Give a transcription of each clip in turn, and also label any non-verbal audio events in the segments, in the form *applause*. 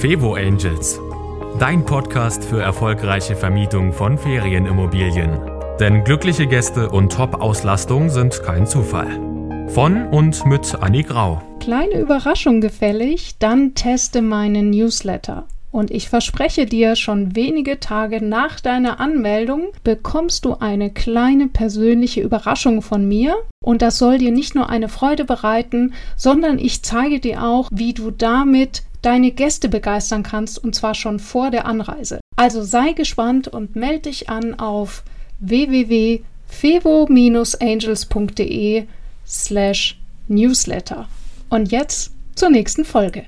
Fevo Angels, dein Podcast für erfolgreiche Vermietung von Ferienimmobilien. Denn glückliche Gäste und Top-Auslastung sind kein Zufall. Von und mit Annie Grau. Kleine Überraschung gefällig, dann teste meinen Newsletter. Und ich verspreche dir, schon wenige Tage nach deiner Anmeldung bekommst du eine kleine persönliche Überraschung von mir. Und das soll dir nicht nur eine Freude bereiten, sondern ich zeige dir auch, wie du damit deine Gäste begeistern kannst, und zwar schon vor der Anreise. Also sei gespannt und melde dich an auf www.fevo-angels.de slash newsletter. Und jetzt zur nächsten Folge.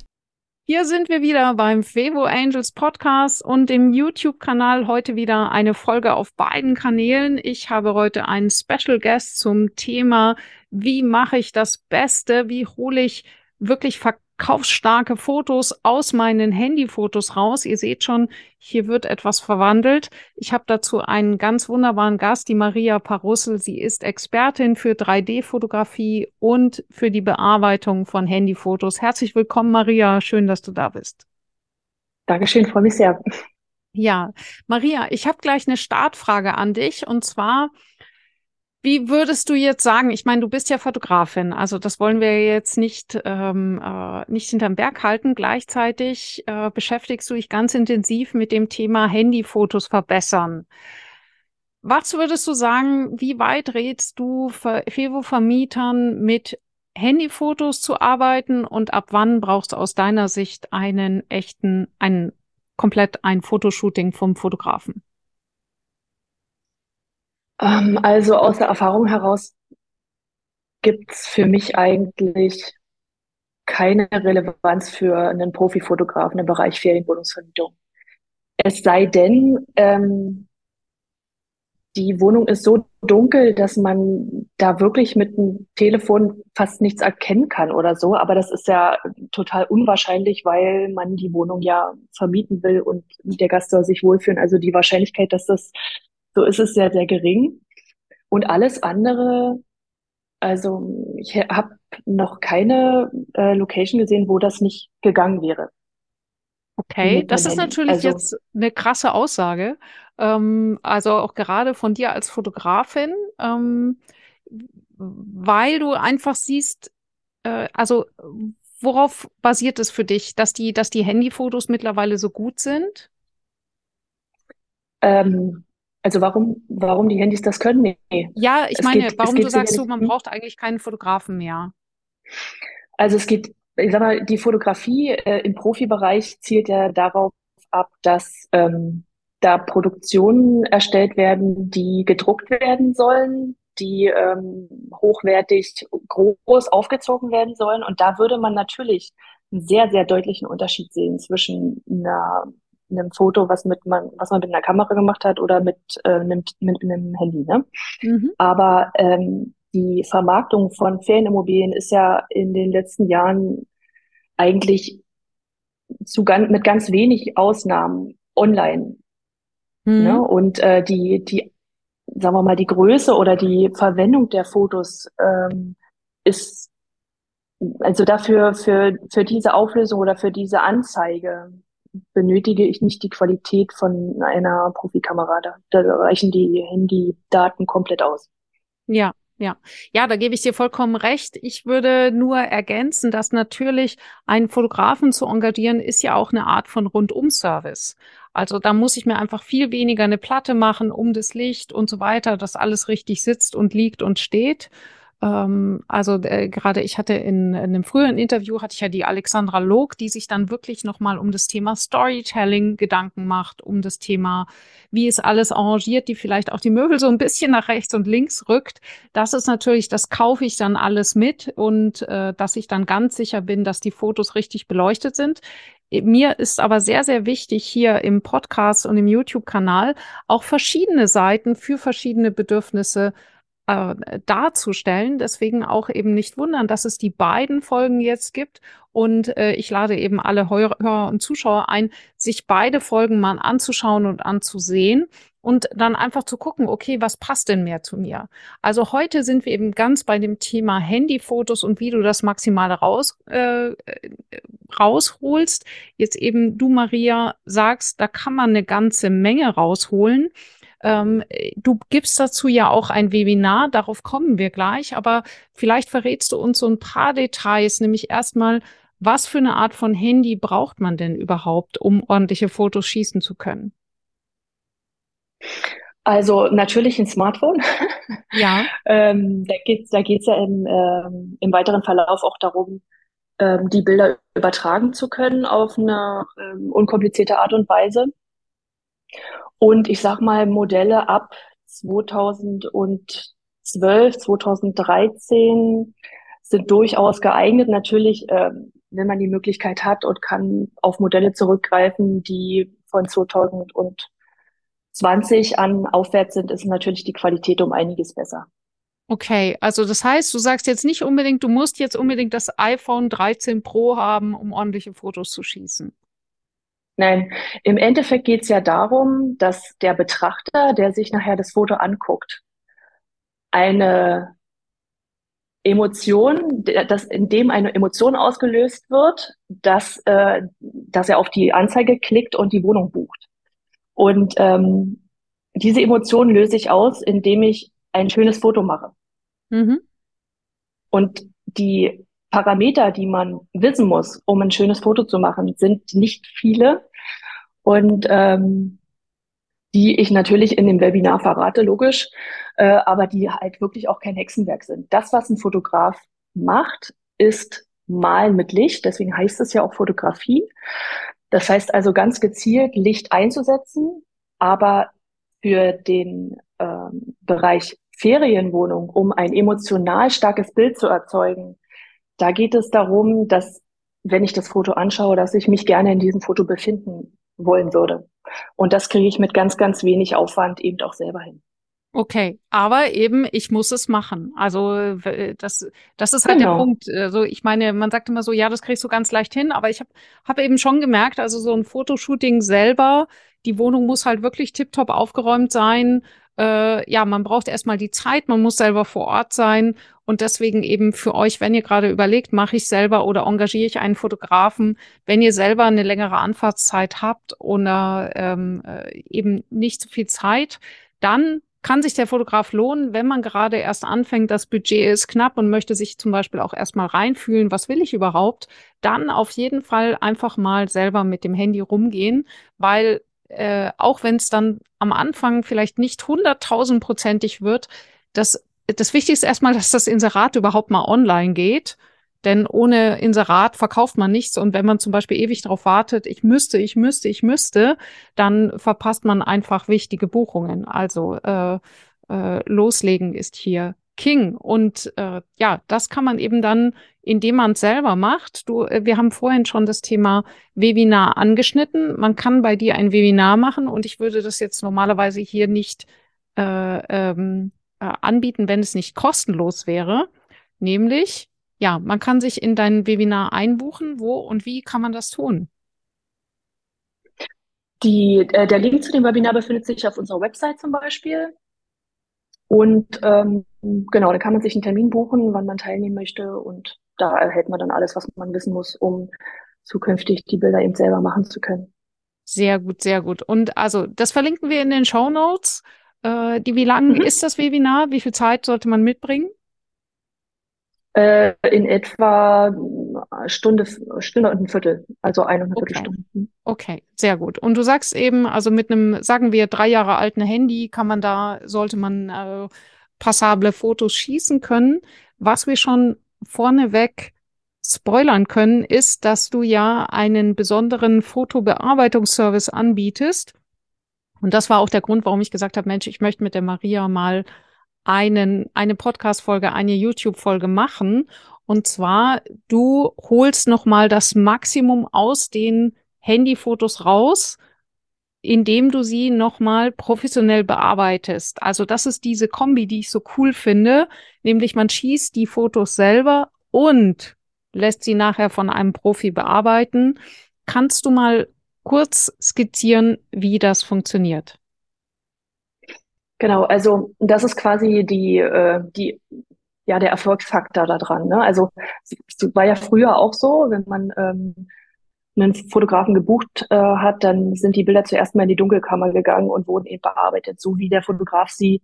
Hier sind wir wieder beim Fevo Angels Podcast und dem YouTube-Kanal. Heute wieder eine Folge auf beiden Kanälen. Ich habe heute einen Special Guest zum Thema, wie mache ich das Beste? Wie hole ich wirklich verkaufsstarke Fotos aus meinen Handyfotos raus. Ihr seht schon, hier wird etwas verwandelt. Ich habe dazu einen ganz wunderbaren Gast, die Maria Parussel. Sie ist Expertin für 3D-Fotografie und für die Bearbeitung von Handyfotos. Herzlich willkommen, Maria. Schön, dass du da bist. Dankeschön, freue mich sehr. Ja, Maria, ich habe gleich eine Startfrage an dich und zwar, wie würdest du jetzt sagen, ich meine, du bist ja Fotografin, also das wollen wir jetzt nicht, ähm, äh, nicht hinterm Berg halten. Gleichzeitig äh, beschäftigst du dich ganz intensiv mit dem Thema Handyfotos verbessern. Was würdest du sagen, wie weit rätst du Fevo-Vermietern mit Handyfotos zu arbeiten und ab wann brauchst du aus deiner Sicht einen echten, einen komplett ein Fotoshooting vom Fotografen? Ähm, also aus der Erfahrung heraus gibt es für mich eigentlich keine Relevanz für einen Profifotografen im Bereich Ferienwohnungsvermietung. Es sei denn, ähm, die Wohnung ist so dunkel, dass man da wirklich mit dem Telefon fast nichts erkennen kann oder so. Aber das ist ja total unwahrscheinlich, weil man die Wohnung ja vermieten will und der Gast soll sich wohlfühlen. Also die Wahrscheinlichkeit, dass das so ist es sehr, sehr gering. Und alles andere, also ich habe noch keine äh, Location gesehen, wo das nicht gegangen wäre. Okay, das ist natürlich also, jetzt eine krasse Aussage. Ähm, also auch gerade von dir als Fotografin, ähm, weil du einfach siehst, äh, also worauf basiert es für dich, dass die, dass die Handyfotos mittlerweile so gut sind? Ähm, also warum, warum die Handys das können? Nee. Ja, ich es meine, geht, warum du sagst so, man braucht eigentlich keinen Fotografen mehr. Also es geht, ich sag mal, die Fotografie äh, im Profibereich zielt ja darauf ab, dass ähm, da Produktionen erstellt werden, die gedruckt werden sollen, die ähm, hochwertig groß aufgezogen werden sollen. Und da würde man natürlich einen sehr, sehr deutlichen Unterschied sehen zwischen einer einem Foto, was mit man, was man mit einer Kamera gemacht hat oder mit, äh, einem, mit einem Handy. Ne? Mhm. Aber ähm, die Vermarktung von Ferienimmobilien ist ja in den letzten Jahren eigentlich zu ganz, mit ganz wenig Ausnahmen online. Mhm. Ne? Und äh, die, die, sagen wir mal, die Größe oder die Verwendung der Fotos ähm, ist also dafür für, für diese Auflösung oder für diese Anzeige benötige ich nicht die Qualität von einer Profikamera. Da, da reichen die Handydaten komplett aus. Ja, ja, ja, da gebe ich dir vollkommen recht. Ich würde nur ergänzen, dass natürlich einen Fotografen zu engagieren ist ja auch eine Art von Rundum-Service. Also da muss ich mir einfach viel weniger eine Platte machen um das Licht und so weiter, dass alles richtig sitzt und liegt und steht. Ähm, also äh, gerade ich hatte in, in einem früheren Interview hatte ich ja die Alexandra Log, die sich dann wirklich nochmal um das Thema Storytelling Gedanken macht, um das Thema, wie ist alles arrangiert, die vielleicht auch die Möbel so ein bisschen nach rechts und links rückt. Das ist natürlich, das kaufe ich dann alles mit und äh, dass ich dann ganz sicher bin, dass die Fotos richtig beleuchtet sind. Mir ist aber sehr, sehr wichtig hier im Podcast und im YouTube-Kanal auch verschiedene Seiten für verschiedene Bedürfnisse äh, darzustellen. Deswegen auch eben nicht wundern, dass es die beiden Folgen jetzt gibt. Und äh, ich lade eben alle Hörer und Zuschauer ein, sich beide Folgen mal anzuschauen und anzusehen und dann einfach zu gucken, okay, was passt denn mehr zu mir? Also heute sind wir eben ganz bei dem Thema Handyfotos und wie du das Maximale raus, äh, rausholst. Jetzt eben du, Maria, sagst, da kann man eine ganze Menge rausholen. Ähm, du gibst dazu ja auch ein Webinar, darauf kommen wir gleich, aber vielleicht verrätst du uns so ein paar Details, nämlich erstmal, was für eine Art von Handy braucht man denn überhaupt, um ordentliche Fotos schießen zu können? Also natürlich ein Smartphone. *laughs* Ja. ähm, da geht es da geht's ja im, ähm, im weiteren Verlauf auch darum, ähm, die Bilder übertragen zu können auf eine ähm, unkomplizierte Art und Weise. Und ich sag mal, Modelle ab 2012, 2013 sind durchaus geeignet. Natürlich, äh, wenn man die Möglichkeit hat und kann auf Modelle zurückgreifen, die von 2020 an aufwärts sind, ist natürlich die Qualität um einiges besser. Okay, also das heißt, du sagst jetzt nicht unbedingt, du musst jetzt unbedingt das iPhone 13 Pro haben, um ordentliche Fotos zu schießen. Nein, im Endeffekt geht es ja darum, dass der Betrachter, der sich nachher das Foto anguckt, eine Emotion, dass in dem eine Emotion ausgelöst wird, dass, äh, dass er auf die Anzeige klickt und die Wohnung bucht. Und ähm, diese Emotion löse ich aus, indem ich ein schönes Foto mache. Mhm. Und die Parameter, die man wissen muss, um ein schönes Foto zu machen, sind nicht viele und ähm, die ich natürlich in dem Webinar verrate, logisch, äh, aber die halt wirklich auch kein Hexenwerk sind. Das, was ein Fotograf macht, ist Malen mit Licht, deswegen heißt es ja auch Fotografie. Das heißt also ganz gezielt Licht einzusetzen, aber für den ähm, Bereich Ferienwohnung, um ein emotional starkes Bild zu erzeugen, da geht es darum, dass, wenn ich das Foto anschaue, dass ich mich gerne in diesem Foto befinden wollen würde. Und das kriege ich mit ganz, ganz wenig Aufwand eben auch selber hin. Okay, aber eben, ich muss es machen. Also das, das ist halt genau. der Punkt. Also ich meine, man sagt immer so, ja, das kriegst du ganz leicht hin, aber ich habe hab eben schon gemerkt, also so ein Fotoshooting selber, die Wohnung muss halt wirklich tiptop aufgeräumt sein äh, ja, man braucht erstmal die Zeit, man muss selber vor Ort sein. Und deswegen eben für euch, wenn ihr gerade überlegt, mache ich selber oder engagiere ich einen Fotografen, wenn ihr selber eine längere Anfahrtszeit habt oder ähm, äh, eben nicht so viel Zeit, dann kann sich der Fotograf lohnen, wenn man gerade erst anfängt, das Budget ist knapp und möchte sich zum Beispiel auch erstmal reinfühlen, was will ich überhaupt, dann auf jeden Fall einfach mal selber mit dem Handy rumgehen, weil äh, auch wenn es dann am Anfang vielleicht nicht hunderttausendprozentig wird, das, das Wichtigste erstmal, dass das Inserat überhaupt mal online geht. Denn ohne Inserat verkauft man nichts. Und wenn man zum Beispiel ewig darauf wartet, ich müsste, ich müsste, ich müsste, dann verpasst man einfach wichtige Buchungen. Also äh, äh, loslegen ist hier King. Und äh, ja, das kann man eben dann, indem man es selber macht. Du, äh, wir haben vorhin schon das Thema Webinar angeschnitten. Man kann bei dir ein Webinar machen und ich würde das jetzt normalerweise hier nicht äh, ähm, äh, anbieten, wenn es nicht kostenlos wäre. Nämlich, ja, man kann sich in dein Webinar einbuchen. Wo und wie kann man das tun? Die, äh, der Link zu dem Webinar befindet sich auf unserer Website zum Beispiel. Und ähm, genau, da kann man sich einen Termin buchen, wann man teilnehmen möchte. Und da erhält man dann alles, was man wissen muss, um zukünftig die Bilder eben selber machen zu können. Sehr gut, sehr gut. Und also das verlinken wir in den Show Notes. Äh, die, wie lang mhm. ist das Webinar? Wie viel Zeit sollte man mitbringen? Äh, in etwa Stunde, Stunde und ein Viertel, also eine und eine okay. Viertelstunde. Okay, sehr gut. Und du sagst eben, also mit einem, sagen wir, drei Jahre alten Handy kann man da, sollte man äh, passable Fotos schießen können. Was wir schon vorneweg spoilern können, ist, dass du ja einen besonderen Fotobearbeitungsservice anbietest. Und das war auch der Grund, warum ich gesagt habe, Mensch, ich möchte mit der Maria mal einen, eine Podcast-Folge, eine YouTube-Folge machen. Und zwar, du holst nochmal das Maximum aus den Handyfotos raus indem du sie nochmal professionell bearbeitest. Also das ist diese Kombi, die ich so cool finde, nämlich man schießt die Fotos selber und lässt sie nachher von einem Profi bearbeiten. Kannst du mal kurz skizzieren, wie das funktioniert? Genau, also das ist quasi die, äh, die ja der Erfolgsfaktor daran. Ne? Also es war ja früher auch so, wenn man ähm, einen Fotografen gebucht äh, hat, dann sind die Bilder zuerst mal in die Dunkelkammer gegangen und wurden eben bearbeitet. So wie der Fotograf sie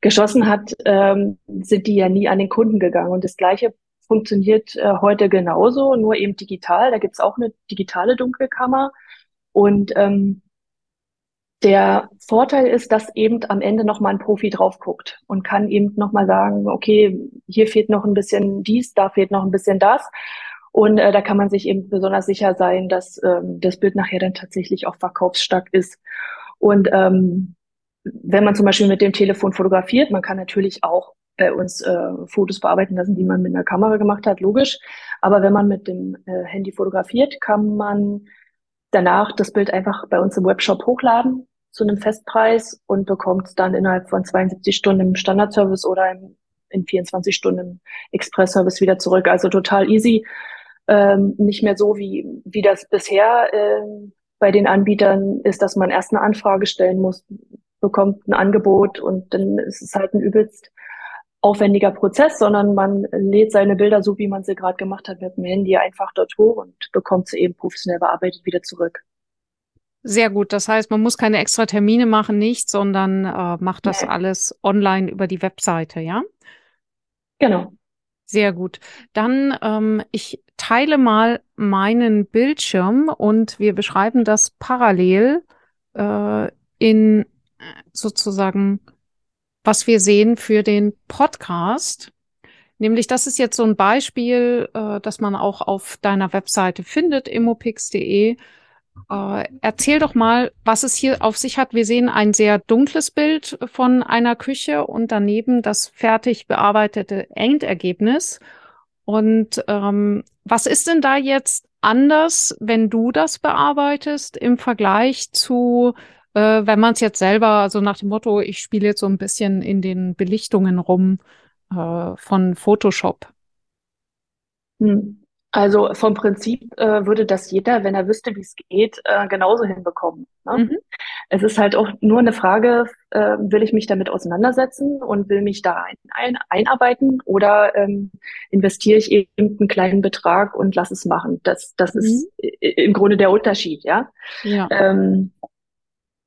geschossen hat, ähm, sind die ja nie an den Kunden gegangen. Und das Gleiche funktioniert äh, heute genauso, nur eben digital. Da gibt's auch eine digitale Dunkelkammer. Und ähm, der Vorteil ist, dass eben am Ende nochmal ein Profi drauf guckt und kann eben nochmal sagen, okay, hier fehlt noch ein bisschen dies, da fehlt noch ein bisschen das. Und äh, da kann man sich eben besonders sicher sein, dass ähm, das Bild nachher dann tatsächlich auch verkaufsstark ist. Und ähm, wenn man zum Beispiel mit dem Telefon fotografiert, man kann natürlich auch bei uns äh, Fotos bearbeiten lassen, die man mit einer Kamera gemacht hat, logisch. Aber wenn man mit dem äh, Handy fotografiert, kann man danach das Bild einfach bei uns im Webshop hochladen zu einem Festpreis und bekommt es dann innerhalb von 72 Stunden im Standardservice oder im, in 24 Stunden im Express-Service wieder zurück. Also total easy ähm, nicht mehr so, wie, wie das bisher äh, bei den Anbietern ist, dass man erst eine Anfrage stellen muss, bekommt ein Angebot und dann ist es halt ein übelst aufwendiger Prozess, sondern man lädt seine Bilder so, wie man sie gerade gemacht hat, mit dem Handy einfach dort hoch und bekommt sie eben professionell bearbeitet wieder zurück. Sehr gut. Das heißt, man muss keine extra Termine machen, nicht, sondern äh, macht das nee. alles online über die Webseite, ja? Genau. Sehr gut. Dann, ähm, ich teile mal meinen Bildschirm und wir beschreiben das parallel äh, in sozusagen, was wir sehen für den Podcast. Nämlich, das ist jetzt so ein Beispiel, äh, das man auch auf deiner Webseite findet, immopix.de. Äh, erzähl doch mal, was es hier auf sich hat. Wir sehen ein sehr dunkles Bild von einer Küche und daneben das fertig bearbeitete Endergebnis. Und ähm, was ist denn da jetzt anders, wenn du das bearbeitest im Vergleich zu, äh, wenn man es jetzt selber, also nach dem Motto, ich spiele jetzt so ein bisschen in den Belichtungen rum äh, von Photoshop? Hm. Also vom Prinzip äh, würde das jeder, wenn er wüsste, wie es geht, äh, genauso hinbekommen. Ne? Mhm. Es ist halt auch nur eine Frage, äh, will ich mich damit auseinandersetzen und will mich da ein, ein, einarbeiten oder ähm, investiere ich eben einen kleinen Betrag und lass es machen. Das, das mhm. ist im Grunde der Unterschied, ja. ja. Ähm,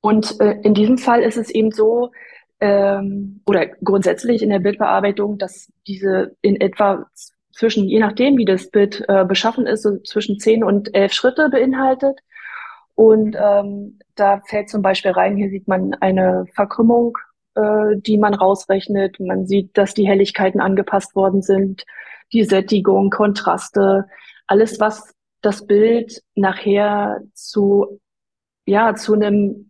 und äh, in diesem Fall ist es eben so, ähm, oder grundsätzlich in der Bildbearbeitung, dass diese in etwa zwischen, je nachdem, wie das Bild äh, beschaffen ist, so zwischen zehn und elf Schritte beinhaltet. Und ähm, da fällt zum Beispiel rein, hier sieht man eine Verkrümmung, äh, die man rausrechnet. Man sieht, dass die Helligkeiten angepasst worden sind, die Sättigung, Kontraste, alles, was das Bild nachher zu, ja, zu einem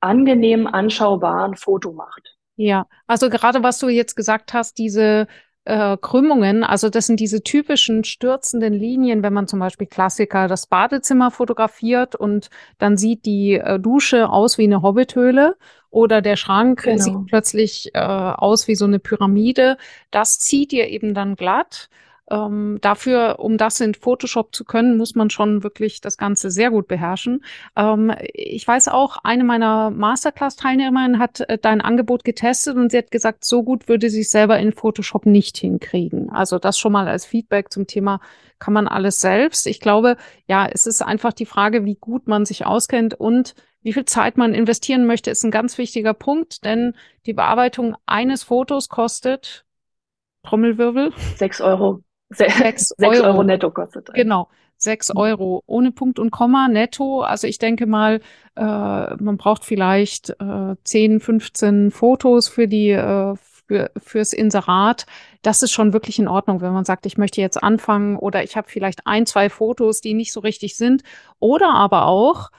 angenehmen, anschaubaren Foto macht. Ja, also gerade was du jetzt gesagt hast, diese äh, Krümmungen, also das sind diese typischen stürzenden Linien, wenn man zum Beispiel Klassiker das Badezimmer fotografiert und dann sieht die äh, Dusche aus wie eine Hobbithöhle oder der Schrank genau. sieht plötzlich äh, aus wie so eine Pyramide. Das zieht ihr eben dann glatt ähm, dafür, um das in Photoshop zu können, muss man schon wirklich das Ganze sehr gut beherrschen. Ähm, ich weiß auch, eine meiner Masterclass-Teilnehmerinnen hat äh, dein Angebot getestet und sie hat gesagt, so gut würde sie es selber in Photoshop nicht hinkriegen. Also das schon mal als Feedback zum Thema, kann man alles selbst. Ich glaube, ja, es ist einfach die Frage, wie gut man sich auskennt und wie viel Zeit man investieren möchte, ist ein ganz wichtiger Punkt, denn die Bearbeitung eines Fotos kostet Trommelwirbel. Sechs Euro. Sechs, *laughs* sechs Euro. Euro. netto kostet. Ein. Genau, sechs Euro ohne Punkt und Komma netto. Also ich denke mal, äh, man braucht vielleicht äh, 10, 15 Fotos für die äh, für, fürs Inserat. Das ist schon wirklich in Ordnung, wenn man sagt, ich möchte jetzt anfangen oder ich habe vielleicht ein, zwei Fotos, die nicht so richtig sind. Oder aber auch,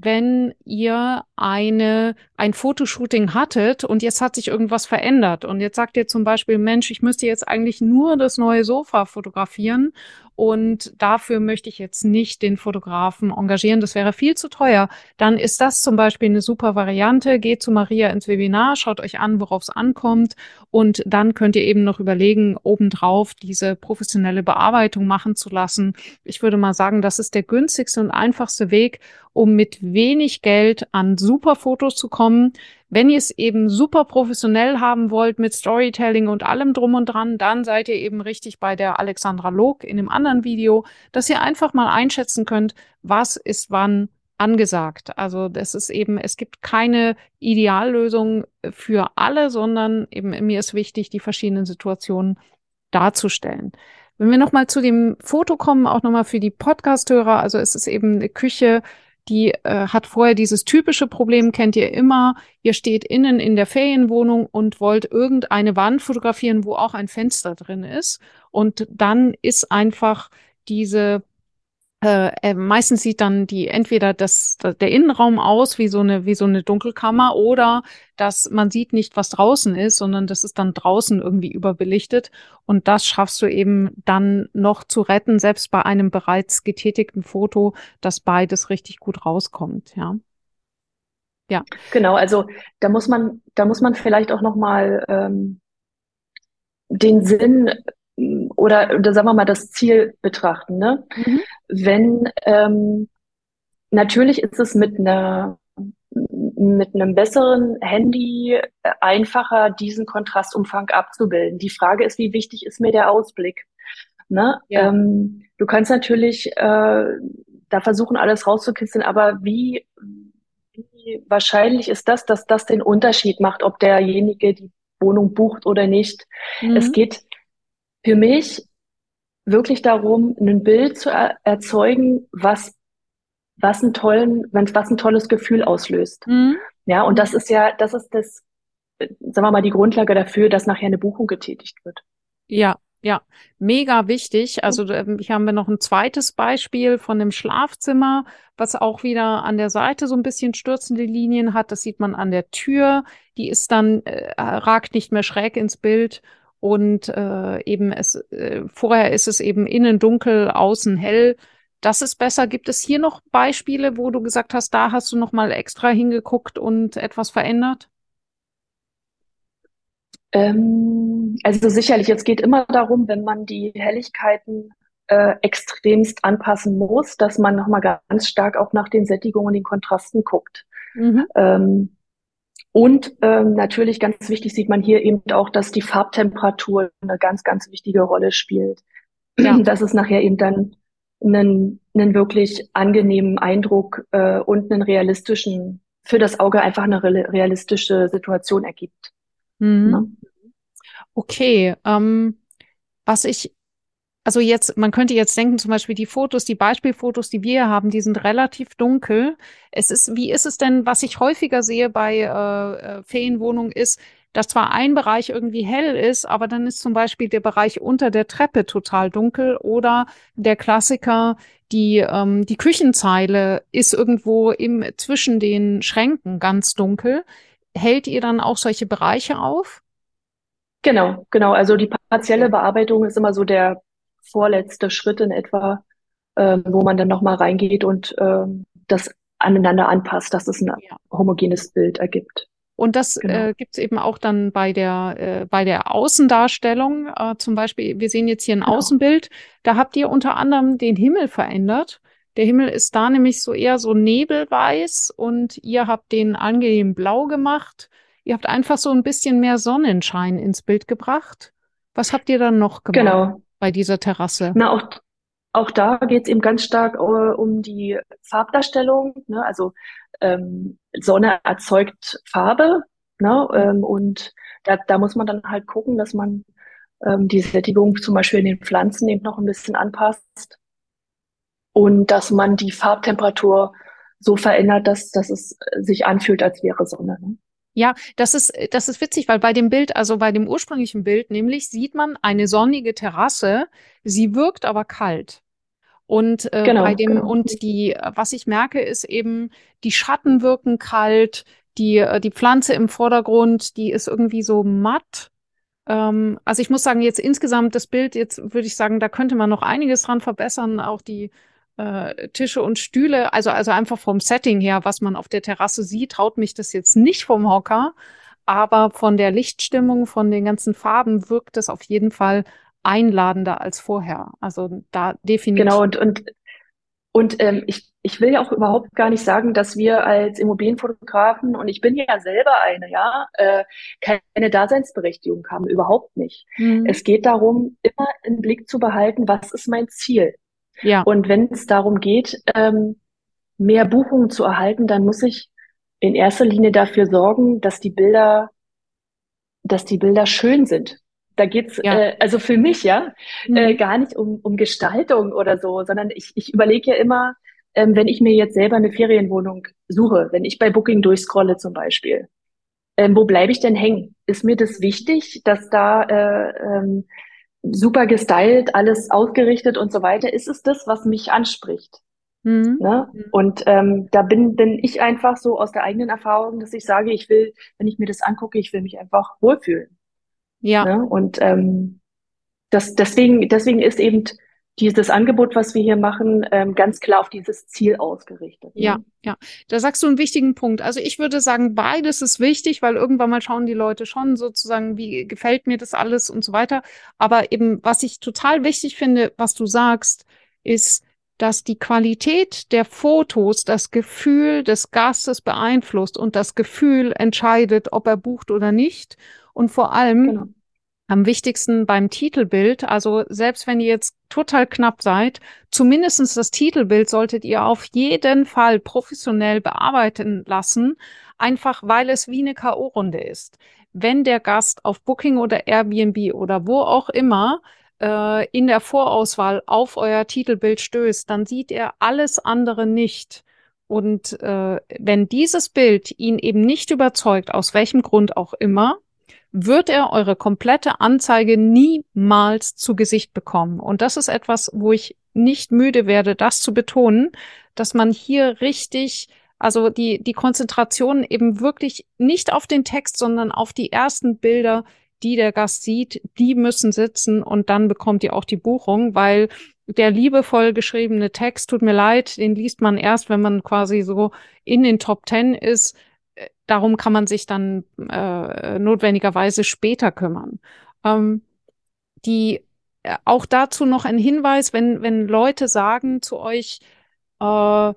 wenn ihr eine, ein Fotoshooting hattet und jetzt hat sich irgendwas verändert. Und jetzt sagt ihr zum Beispiel, Mensch, ich müsste jetzt eigentlich nur das neue Sofa fotografieren und dafür möchte ich jetzt nicht den Fotografen engagieren, das wäre viel zu teuer, dann ist das zum Beispiel eine super Variante. Geht zu Maria ins Webinar, schaut euch an, worauf es ankommt und dann könnt ihr eben noch überlegen, obendrauf diese professionelle Bearbeitung machen zu lassen. Ich würde mal sagen, das ist der günstigste und einfachste Weg, um mit wenig Geld an super Fotos zu kommen. Wenn ihr es eben super professionell haben wollt mit Storytelling und allem drum und dran, dann seid ihr eben richtig bei der Alexandra Log in dem anderen Video, dass ihr einfach mal einschätzen könnt, was ist wann angesagt. Also das ist eben, es gibt keine Ideallösung für alle, sondern eben mir ist wichtig, die verschiedenen Situationen darzustellen. Wenn wir nochmal zu dem Foto kommen, auch nochmal für die Podcast-Hörer, also es ist eben eine Küche, die äh, hat vorher dieses typische Problem, kennt ihr immer, ihr steht innen in der Ferienwohnung und wollt irgendeine Wand fotografieren, wo auch ein Fenster drin ist. Und dann ist einfach diese äh, äh, meistens sieht dann die entweder das, der Innenraum aus wie so eine wie so eine Dunkelkammer oder dass man sieht nicht was draußen ist, sondern das ist dann draußen irgendwie überbelichtet und das schaffst du eben dann noch zu retten, selbst bei einem bereits getätigten Foto, dass beides richtig gut rauskommt, ja. Ja. Genau, also da muss man da muss man vielleicht auch noch mal ähm, den Sinn oder, oder sagen wir mal das Ziel betrachten. Ne? Mhm. Wenn ähm, natürlich ist es mit einer mit einem besseren Handy äh, einfacher, diesen Kontrastumfang abzubilden. Die Frage ist, wie wichtig ist mir der Ausblick? Ne? Ja. Ähm, du kannst natürlich äh, da versuchen, alles rauszukitzeln, aber wie, wie wahrscheinlich ist das, dass das den Unterschied macht, ob derjenige die Wohnung bucht oder nicht? Mhm. Es geht für mich wirklich darum, ein Bild zu er erzeugen, was was ein tollen, was ein tolles Gefühl auslöst. Mhm. Ja, und das ist ja, das ist das, sagen wir mal, die Grundlage dafür, dass nachher eine Buchung getätigt wird. Ja, ja, mega wichtig. Also ähm, hier haben wir noch ein zweites Beispiel von dem Schlafzimmer, was auch wieder an der Seite so ein bisschen stürzende Linien hat. Das sieht man an der Tür. Die ist dann, äh, ragt nicht mehr schräg ins Bild und äh, eben es äh, vorher ist es eben innen dunkel, außen hell. Das ist besser. Gibt es hier noch Beispiele, wo du gesagt hast, da hast du noch mal extra hingeguckt und etwas verändert? Ähm, also sicherlich, es geht immer darum, wenn man die Helligkeiten äh, extremst anpassen muss, dass man noch mal ganz stark auch nach den Sättigungen und den Kontrasten guckt. Mhm. Ähm, und ähm, natürlich ganz wichtig sieht man hier eben auch, dass die Farbtemperatur eine ganz, ganz wichtige Rolle spielt. Ja. *clears throat* Dass es nachher eben dann einen, einen wirklich angenehmen Eindruck äh, und einen realistischen, für das Auge einfach eine realistische Situation ergibt. Mhm. Ne? Okay, ähm, was ich also jetzt, man könnte jetzt denken, zum Beispiel die Fotos, die Beispielfotos, die wir haben, die sind relativ dunkel. Es ist, wie ist es denn, was ich häufiger sehe bei äh, äh, Ferienwohnungen ist, dass zwar ein Bereich irgendwie hell ist, aber dann ist zum Beispiel der Bereich unter der Treppe total dunkel oder der Klassiker, die, ähm, die Küchenzeile ist irgendwo im, zwischen den Schränken ganz dunkel. Hält ihr dann auch solche Bereiche auf? Genau, genau. Also die partielle Bearbeitung ist immer so der vorletzte Schritt in etwa, äh, wo man dann nochmal reingeht und äh, das aneinander anpasst, dass es ein ja. homogenes Bild ergibt. Und das genau. äh, gibt es eben auch dann bei der, äh, bei der Außendarstellung. Äh, zum Beispiel, wir sehen jetzt hier ein genau. Außenbild. Da habt ihr unter anderem den Himmel verändert. Der Himmel ist da nämlich so eher so nebelweiß und ihr habt den angenehm blau gemacht. Ihr habt einfach so ein bisschen mehr Sonnenschein ins Bild gebracht. Was habt ihr dann noch gemacht? Genau bei dieser Terrasse? Na, auch, auch da geht es eben ganz stark uh, um die Farbdarstellung. Ne? Also ähm, Sonne erzeugt Farbe ne? Ähm, und da, da muss man dann halt gucken, dass man ähm, die Sättigung zum Beispiel in den Pflanzen eben noch ein bisschen anpasst und dass man die Farbtemperatur so verändert, dass, dass es sich anfühlt, als wäre Sonne. Ne? Ja, das ist, das ist witzig, weil bei dem Bild, also bei dem ursprünglichen Bild nämlich, sieht man eine sonnige Terrasse, sie wirkt aber kalt. Und äh, genau, bei dem, genau. und die, was ich merke, ist eben, die Schatten wirken kalt, die, äh, die Pflanze im Vordergrund, die ist irgendwie so matt. Ähm, also ich muss sagen, jetzt insgesamt das Bild, jetzt würde ich sagen, da könnte man noch einiges dran verbessern, auch die äh, Tische und Stühle, also, also einfach vom Setting her, was man auf der Terrasse sieht, traut mich das jetzt nicht vom Hocker, aber von der Lichtstimmung, von den ganzen Farben wirkt es auf jeden Fall einladender als vorher. Also da definitiv. Genau, und, und, und ähm, ich, ich will ja auch überhaupt gar nicht sagen, dass wir als Immobilienfotografen, und ich bin ja selber eine, ja, äh, keine Daseinsberechtigung haben, überhaupt nicht. Mhm. Es geht darum, immer im Blick zu behalten, was ist mein Ziel? Ja. Und wenn es darum geht, ähm, mehr Buchungen zu erhalten, dann muss ich in erster Linie dafür sorgen, dass die Bilder, dass die Bilder schön sind. Da geht's ja. äh, also für mich ja mhm. äh, gar nicht um, um Gestaltung oder so, sondern ich, ich überlege ja immer, ähm, wenn ich mir jetzt selber eine Ferienwohnung suche, wenn ich bei Booking durchscrolle zum Beispiel, ähm, wo bleibe ich denn hängen? Ist mir das wichtig, dass da äh, ähm, super gestylt, alles ausgerichtet und so weiter. Ist es das, was mich anspricht? Mhm. Ne? Mhm. Und ähm, da bin, bin ich einfach so aus der eigenen Erfahrung, dass ich sage, ich will, wenn ich mir das angucke, ich will mich einfach wohlfühlen. Ja. Ne? Und ähm, das, deswegen, deswegen ist eben dieses Angebot, was wir hier machen, ähm, ganz klar auf dieses Ziel ausgerichtet. Ne? Ja, ja. Da sagst du einen wichtigen Punkt. Also ich würde sagen, beides ist wichtig, weil irgendwann mal schauen die Leute schon sozusagen, wie gefällt mir das alles und so weiter. Aber eben, was ich total wichtig finde, was du sagst, ist, dass die Qualität der Fotos das Gefühl des Gastes beeinflusst und das Gefühl entscheidet, ob er bucht oder nicht. Und vor allem, genau am wichtigsten beim Titelbild. Also selbst wenn ihr jetzt total knapp seid, zumindestens das Titelbild solltet ihr auf jeden Fall professionell bearbeiten lassen, einfach weil es wie eine K.O.-Runde ist. Wenn der Gast auf Booking oder Airbnb oder wo auch immer äh, in der Vorauswahl auf euer Titelbild stößt, dann sieht er alles andere nicht. Und äh, wenn dieses Bild ihn eben nicht überzeugt, aus welchem Grund auch immer, wird er eure komplette Anzeige niemals zu Gesicht bekommen. Und das ist etwas, wo ich nicht müde werde, das zu betonen, dass man hier richtig, also die, die Konzentration eben wirklich nicht auf den Text, sondern auf die ersten Bilder, die der Gast sieht, die müssen sitzen und dann bekommt ihr auch die Buchung, weil der liebevoll geschriebene Text, tut mir leid, den liest man erst, wenn man quasi so in den Top Ten ist darum kann man sich dann äh, notwendigerweise später kümmern. Ähm, die äh, auch dazu noch ein Hinweis, wenn wenn Leute sagen zu euch, äh,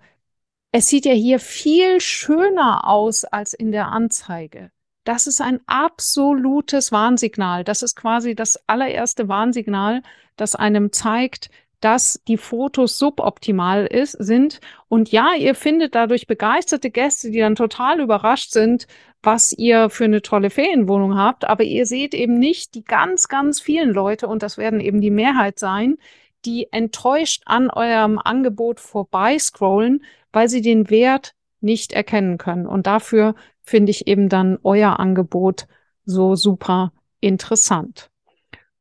es sieht ja hier viel schöner aus als in der Anzeige. Das ist ein absolutes Warnsignal. Das ist quasi das allererste Warnsignal, das einem zeigt, dass die Fotos suboptimal ist, sind. Und ja, ihr findet dadurch begeisterte Gäste, die dann total überrascht sind, was ihr für eine tolle Ferienwohnung habt. Aber ihr seht eben nicht die ganz, ganz vielen Leute, und das werden eben die Mehrheit sein, die enttäuscht an eurem Angebot vorbei scrollen, weil sie den Wert nicht erkennen können. Und dafür finde ich eben dann euer Angebot so super interessant.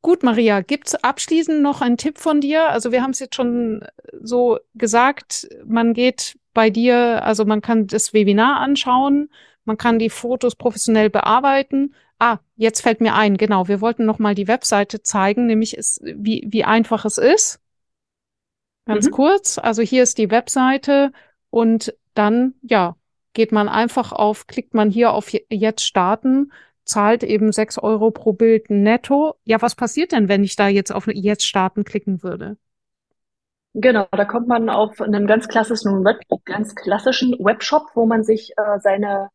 Gut, Maria, gibt's abschließend noch einen Tipp von dir? Also wir haben es jetzt schon so gesagt, man geht bei dir, also man kann das Webinar anschauen, man kann die Fotos professionell bearbeiten. Ah, jetzt fällt mir ein, genau, wir wollten noch mal die Webseite zeigen, nämlich ist, wie, wie einfach es ist. Ganz mhm. kurz, also hier ist die Webseite und dann, ja, geht man einfach auf, klickt man hier auf jetzt starten zahlt eben sechs Euro pro Bild netto. Ja, was passiert denn, wenn ich da jetzt auf Jetzt starten klicken würde? Genau, da kommt man auf einen ganz klassischen, Web, ganz klassischen Webshop, wo man sich äh, seine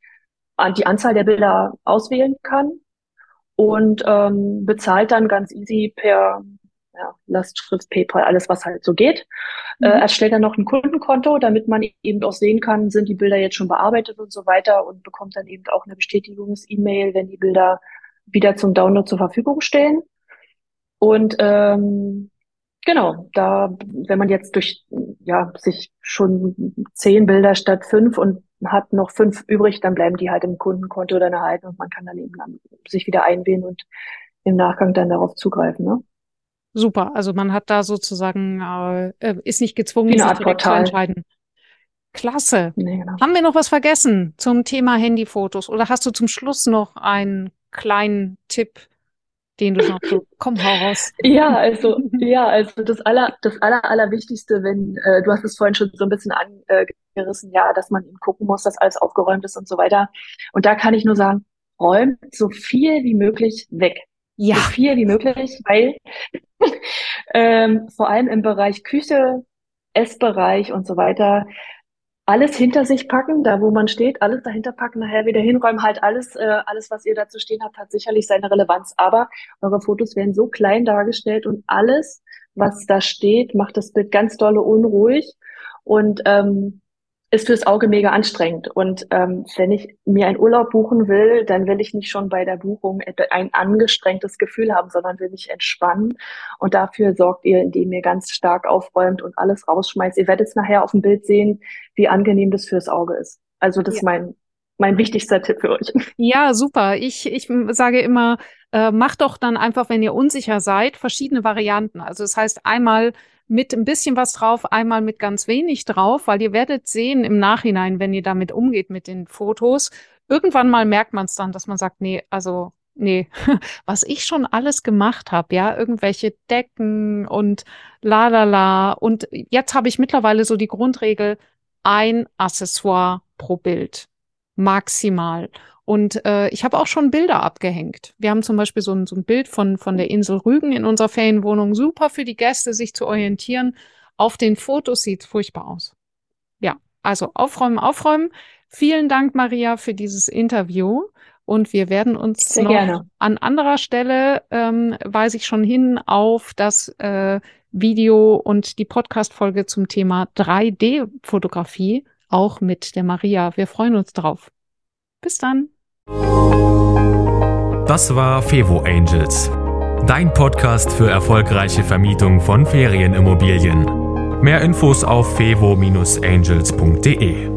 die Anzahl der Bilder auswählen kann und ähm, bezahlt dann ganz easy per ja, Lastschrift, PayPal, alles was halt so geht. Äh, mhm. Äh, erstellt dann noch ein Kundenkonto, damit man eben auch sehen kann, sind die Bilder jetzt schon bearbeitet und so weiter und bekommt dann eben auch eine Bestätigungs-E-Mail, wenn die Bilder wieder zum Download zur Verfügung stehen. Und ähm, genau, da, wenn man jetzt durch ja sich schon zehn Bilder statt fünf und hat noch fünf übrig, dann bleiben die halt im Kundenkonto dann erhalten und man kann dann eben dann sich wieder einwählen und im Nachgang dann darauf zugreifen. Ne? Super. Also man hat da sozusagen, äh, äh ist nicht gezwungen, sich direkt zu entscheiden. Klasse. Nee, genau. Haben wir noch was vergessen zum Thema Handyfotos? Oder hast du zum Schluss noch einen kleinen Tipp den du noch so, *laughs* komm, hau raus. Ja, also, ja, also das aller, das aller, allerwichtigste, wenn, äh, du hast es vorhin schon so ein bisschen angerissen, ja, dass man eben gucken muss, dass alles aufgeräumt ist und so weiter. Und da kann ich nur sagen, räumt so viel wie möglich weg. Ja. So viel wie möglich, weil *laughs* ähm, vor allem im Bereich Küche, Essbereich und so weiter, alles hinter sich packen, da wo man steht, alles dahinter packen, nachher wieder hinräumen, halt alles, äh, alles, was ihr dazu stehen habt, hat sicherlich seine Relevanz. Aber eure Fotos werden so klein dargestellt und alles, was da steht, macht das Bild ganz dolle unruhig. Und ähm, ist fürs Auge mega anstrengend. Und ähm, wenn ich mir einen Urlaub buchen will, dann will ich nicht schon bei der Buchung ein angestrengtes Gefühl haben, sondern will mich entspannen. Und dafür sorgt ihr, indem ihr ganz stark aufräumt und alles rausschmeißt. Ihr werdet es nachher auf dem Bild sehen, wie angenehm das fürs Auge ist. Also das ja. ist mein mein wichtigster Tipp für euch. *laughs* Ja, super. Ich, ich sage immer, äh, macht doch dann einfach, wenn ihr unsicher seid, verschiedene Varianten. Also das heißt einmal mit ein bisschen was drauf, einmal mit ganz wenig drauf, weil ihr werdet sehen im Nachhinein, wenn ihr damit umgeht mit den Fotos, irgendwann mal merkt man es dann, dass man sagt, nee, also nee, *laughs* was ich schon alles gemacht habe, ja, irgendwelche Decken und la la la. Und jetzt habe ich mittlerweile so die Grundregel, ein Accessoire pro Bild. Maximal. Und äh, ich habe auch schon Bilder abgehängt. Wir haben zum Beispiel so ein, so ein Bild von, von der Insel Rügen in unserer Ferienwohnung. Super für die Gäste, sich zu orientieren. Auf den Fotos sieht furchtbar aus. Ja, also aufräumen, aufräumen. Vielen Dank, Maria, für dieses Interview. Und wir werden uns Sehr noch gerne. an anderer Stelle, ähm, weise ich schon hin auf das äh, Video und die Podcast-Folge zum Thema 3D-Fotografie, auch mit der Maria. Wir freuen uns drauf. Bis dann. Das war Fevo Angels, dein Podcast für erfolgreiche Vermietung von Ferienimmobilien. Mehr Infos auf fevo-angels.de.